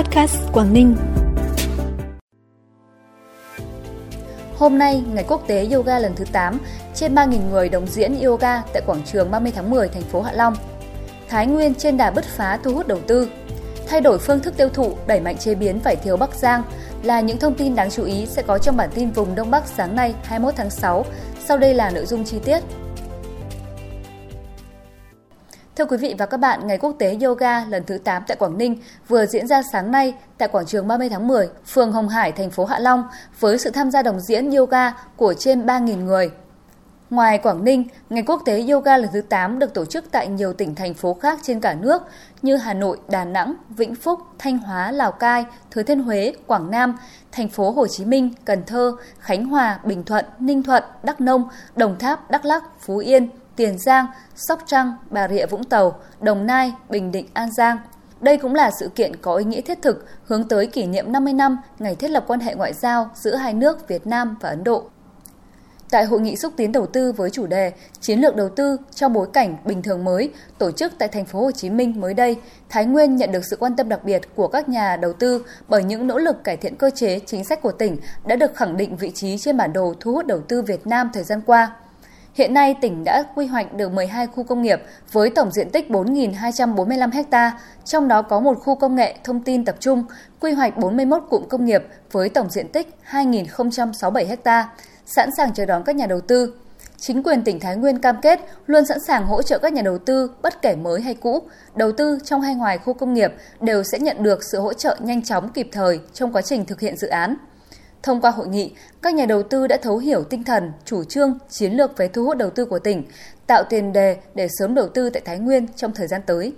Podcast Quảng Ninh. Hôm nay, Ngày Quốc tế Yoga lần thứ 8, trên 3.000 người đồng diễn yoga tại quảng trường 30 tháng 10, thành phố Hạ Long. Thái Nguyên trên đà bứt phá thu hút đầu tư. Thay đổi phương thức tiêu thụ, đẩy mạnh chế biến vải thiều Bắc Giang là những thông tin đáng chú ý sẽ có trong bản tin vùng Đông Bắc sáng nay 21 tháng 6. Sau đây là nội dung chi tiết. Thưa quý vị và các bạn, Ngày Quốc tế Yoga lần thứ 8 tại Quảng Ninh vừa diễn ra sáng nay tại quảng trường 30 tháng 10, phường Hồng Hải, thành phố Hạ Long với sự tham gia đồng diễn yoga của trên 3.000 người. Ngoài Quảng Ninh, Ngày Quốc tế Yoga lần thứ 8 được tổ chức tại nhiều tỉnh thành phố khác trên cả nước như Hà Nội, Đà Nẵng, Vĩnh Phúc, Thanh Hóa, Lào Cai, Thừa Thiên Huế, Quảng Nam, thành phố Hồ Chí Minh, Cần Thơ, Khánh Hòa, Bình Thuận, Ninh Thuận, Đắk Nông, Đồng Tháp, Đắk Lắk, Phú Yên, Tiền Giang, Sóc Trăng, Bà Rịa Vũng Tàu, Đồng Nai, Bình Định, An Giang. Đây cũng là sự kiện có ý nghĩa thiết thực hướng tới kỷ niệm 50 năm ngày thiết lập quan hệ ngoại giao giữa hai nước Việt Nam và Ấn Độ. Tại hội nghị xúc tiến đầu tư với chủ đề Chiến lược đầu tư trong bối cảnh bình thường mới tổ chức tại thành phố Hồ Chí Minh mới đây, Thái Nguyên nhận được sự quan tâm đặc biệt của các nhà đầu tư bởi những nỗ lực cải thiện cơ chế chính sách của tỉnh đã được khẳng định vị trí trên bản đồ thu hút đầu tư Việt Nam thời gian qua. Hiện nay, tỉnh đã quy hoạch được 12 khu công nghiệp với tổng diện tích 4.245 ha, trong đó có một khu công nghệ thông tin tập trung, quy hoạch 41 cụm công nghiệp với tổng diện tích 2.067 ha, sẵn sàng chờ đón các nhà đầu tư. Chính quyền tỉnh Thái Nguyên cam kết luôn sẵn sàng hỗ trợ các nhà đầu tư bất kể mới hay cũ, đầu tư trong hay ngoài khu công nghiệp đều sẽ nhận được sự hỗ trợ nhanh chóng kịp thời trong quá trình thực hiện dự án. Thông qua hội nghị, các nhà đầu tư đã thấu hiểu tinh thần, chủ trương, chiến lược về thu hút đầu tư của tỉnh, tạo tiền đề để sớm đầu tư tại Thái Nguyên trong thời gian tới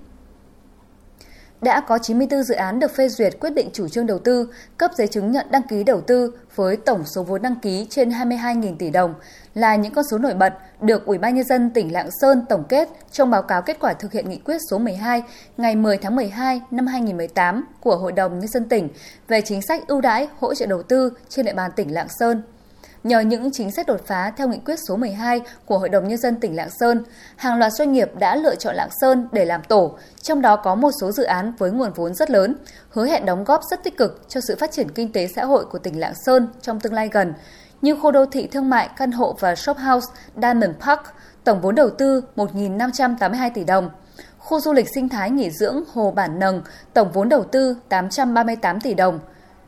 đã có 94 dự án được phê duyệt quyết định chủ trương đầu tư, cấp giấy chứng nhận đăng ký đầu tư với tổng số vốn đăng ký trên 22.000 tỷ đồng là những con số nổi bật được Ủy ban nhân dân tỉnh Lạng Sơn tổng kết trong báo cáo kết quả thực hiện nghị quyết số 12 ngày 10 tháng 12 năm 2018 của Hội đồng nhân dân tỉnh về chính sách ưu đãi hỗ trợ đầu tư trên địa bàn tỉnh Lạng Sơn. Nhờ những chính sách đột phá theo nghị quyết số 12 của Hội đồng Nhân dân tỉnh Lạng Sơn, hàng loạt doanh nghiệp đã lựa chọn Lạng Sơn để làm tổ, trong đó có một số dự án với nguồn vốn rất lớn, hứa hẹn đóng góp rất tích cực cho sự phát triển kinh tế xã hội của tỉnh Lạng Sơn trong tương lai gần, như khu đô thị thương mại, căn hộ và shop house Diamond Park, tổng vốn đầu tư 1.582 tỷ đồng, khu du lịch sinh thái nghỉ dưỡng Hồ Bản Nầng, tổng vốn đầu tư 838 tỷ đồng,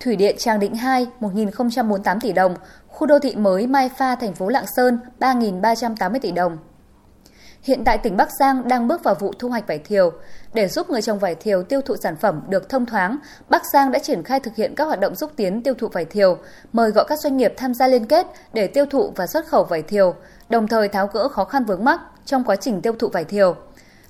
Thủy điện Trang Định 2 1.048 tỷ đồng, khu đô thị mới Mai Pha thành phố Lạng Sơn 3.380 tỷ đồng. Hiện tại tỉnh Bắc Giang đang bước vào vụ thu hoạch vải thiều. Để giúp người trồng vải thiều tiêu thụ sản phẩm được thông thoáng, Bắc Giang đã triển khai thực hiện các hoạt động xúc tiến tiêu thụ vải thiều, mời gọi các doanh nghiệp tham gia liên kết để tiêu thụ và xuất khẩu vải thiều, đồng thời tháo gỡ khó khăn vướng mắc trong quá trình tiêu thụ vải thiều.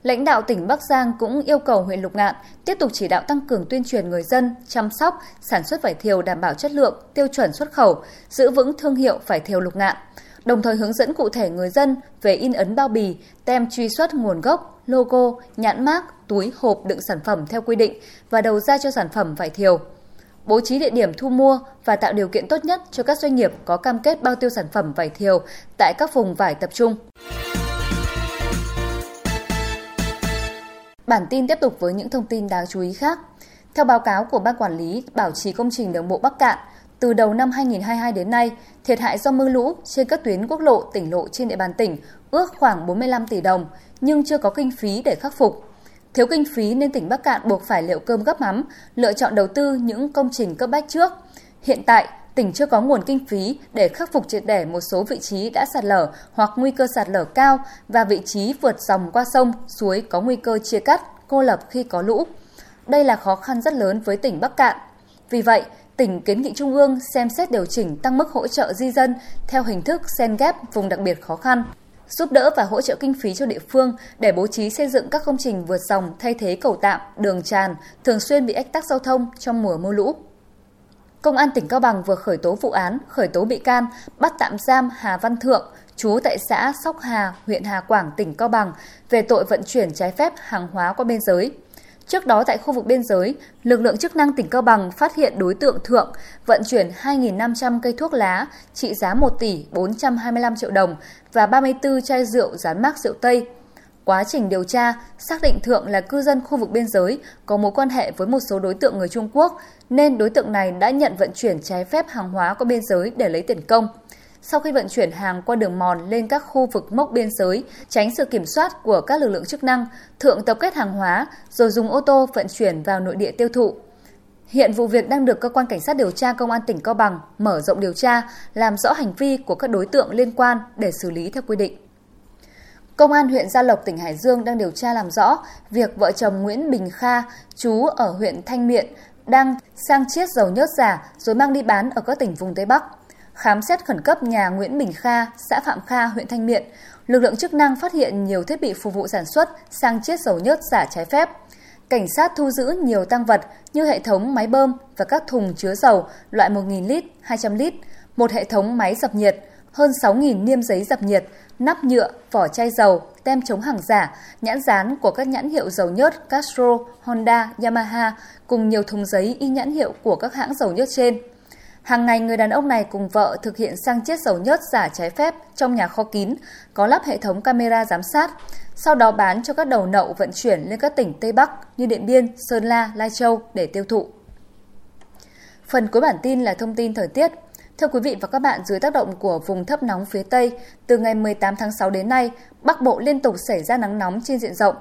Lãnh đạo tỉnh Bắc Giang cũng yêu cầu huyện Lục Ngạn tiếp tục chỉ đạo tăng cường tuyên truyền người dân chăm sóc, sản xuất vải thiều đảm bảo chất lượng, tiêu chuẩn xuất khẩu, giữ vững thương hiệu vải thiều Lục Ngạn, đồng thời hướng dẫn cụ thể người dân về in ấn bao bì, tem truy xuất nguồn gốc, logo, nhãn mác, túi hộp đựng sản phẩm theo quy định và đầu ra cho sản phẩm vải thiều bố trí địa điểm thu mua và tạo điều kiện tốt nhất cho các doanh nghiệp có cam kết bao tiêu sản phẩm vải thiều tại các vùng vải tập trung. Bản tin tiếp tục với những thông tin đáng chú ý khác. Theo báo cáo của Ban Quản lý Bảo trì Công trình Đường bộ Bắc Cạn, từ đầu năm 2022 đến nay, thiệt hại do mưa lũ trên các tuyến quốc lộ, tỉnh lộ trên địa bàn tỉnh ước khoảng 45 tỷ đồng, nhưng chưa có kinh phí để khắc phục. Thiếu kinh phí nên tỉnh Bắc Cạn buộc phải liệu cơm gấp mắm, lựa chọn đầu tư những công trình cấp bách trước. Hiện tại, tỉnh chưa có nguồn kinh phí để khắc phục triệt để một số vị trí đã sạt lở hoặc nguy cơ sạt lở cao và vị trí vượt dòng qua sông, suối có nguy cơ chia cắt, cô lập khi có lũ. Đây là khó khăn rất lớn với tỉnh Bắc Cạn. Vì vậy, tỉnh kiến nghị Trung ương xem xét điều chỉnh tăng mức hỗ trợ di dân theo hình thức sen ghép vùng đặc biệt khó khăn giúp đỡ và hỗ trợ kinh phí cho địa phương để bố trí xây dựng các công trình vượt dòng thay thế cầu tạm, đường tràn thường xuyên bị ách tắc giao thông trong mùa mưa lũ. Công an tỉnh Cao Bằng vừa khởi tố vụ án, khởi tố bị can, bắt tạm giam Hà Văn Thượng, chú tại xã Sóc Hà, huyện Hà Quảng, tỉnh Cao Bằng về tội vận chuyển trái phép hàng hóa qua biên giới. Trước đó tại khu vực biên giới, lực lượng chức năng tỉnh Cao Bằng phát hiện đối tượng Thượng vận chuyển 2.500 cây thuốc lá trị giá 1 tỷ 425 triệu đồng và 34 chai rượu dán mác rượu Tây. Quá trình điều tra, xác định Thượng là cư dân khu vực biên giới, có mối quan hệ với một số đối tượng người Trung Quốc, nên đối tượng này đã nhận vận chuyển trái phép hàng hóa qua biên giới để lấy tiền công. Sau khi vận chuyển hàng qua đường mòn lên các khu vực mốc biên giới, tránh sự kiểm soát của các lực lượng chức năng, Thượng tập kết hàng hóa rồi dùng ô tô vận chuyển vào nội địa tiêu thụ. Hiện vụ việc đang được cơ quan cảnh sát điều tra công an tỉnh Cao Bằng mở rộng điều tra, làm rõ hành vi của các đối tượng liên quan để xử lý theo quy định. Công an huyện Gia Lộc, tỉnh Hải Dương đang điều tra làm rõ việc vợ chồng Nguyễn Bình Kha, chú ở huyện Thanh Miện, đang sang chiết dầu nhớt giả rồi mang đi bán ở các tỉnh vùng Tây Bắc. Khám xét khẩn cấp nhà Nguyễn Bình Kha, xã Phạm Kha, huyện Thanh Miện, lực lượng chức năng phát hiện nhiều thiết bị phục vụ sản xuất sang chiết dầu nhớt giả trái phép. Cảnh sát thu giữ nhiều tăng vật như hệ thống máy bơm và các thùng chứa dầu loại 1.000 lít, 200 lít, một hệ thống máy dập nhiệt, hơn 6.000 niêm giấy dập nhiệt, nắp nhựa, vỏ chai dầu, tem chống hàng giả, nhãn dán của các nhãn hiệu dầu nhớt Castro, Honda, Yamaha cùng nhiều thùng giấy in nhãn hiệu của các hãng dầu nhớt trên. Hàng ngày người đàn ông này cùng vợ thực hiện sang chiết dầu nhớt giả trái phép trong nhà kho kín, có lắp hệ thống camera giám sát, sau đó bán cho các đầu nậu vận chuyển lên các tỉnh Tây Bắc như Điện Biên, Sơn La, Lai Châu để tiêu thụ. Phần cuối bản tin là thông tin thời tiết. Thưa quý vị và các bạn, dưới tác động của vùng thấp nóng phía Tây, từ ngày 18 tháng 6 đến nay, Bắc Bộ liên tục xảy ra nắng nóng trên diện rộng.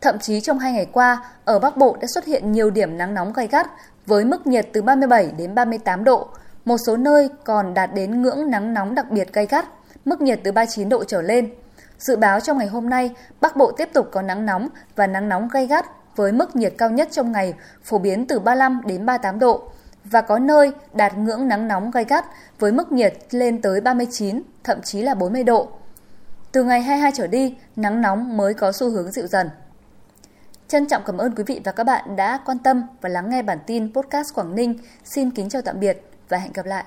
Thậm chí trong hai ngày qua, ở Bắc Bộ đã xuất hiện nhiều điểm nắng nóng gay gắt với mức nhiệt từ 37 đến 38 độ. Một số nơi còn đạt đến ngưỡng nắng nóng đặc biệt gay gắt, mức nhiệt từ 39 độ trở lên. Dự báo trong ngày hôm nay, Bắc Bộ tiếp tục có nắng nóng và nắng nóng gay gắt với mức nhiệt cao nhất trong ngày phổ biến từ 35 đến 38 độ và có nơi đạt ngưỡng nắng nóng gay gắt với mức nhiệt lên tới 39, thậm chí là 40 độ. Từ ngày 22 trở đi, nắng nóng mới có xu hướng dịu dần. Trân trọng cảm ơn quý vị và các bạn đã quan tâm và lắng nghe bản tin podcast Quảng Ninh. Xin kính chào tạm biệt và hẹn gặp lại.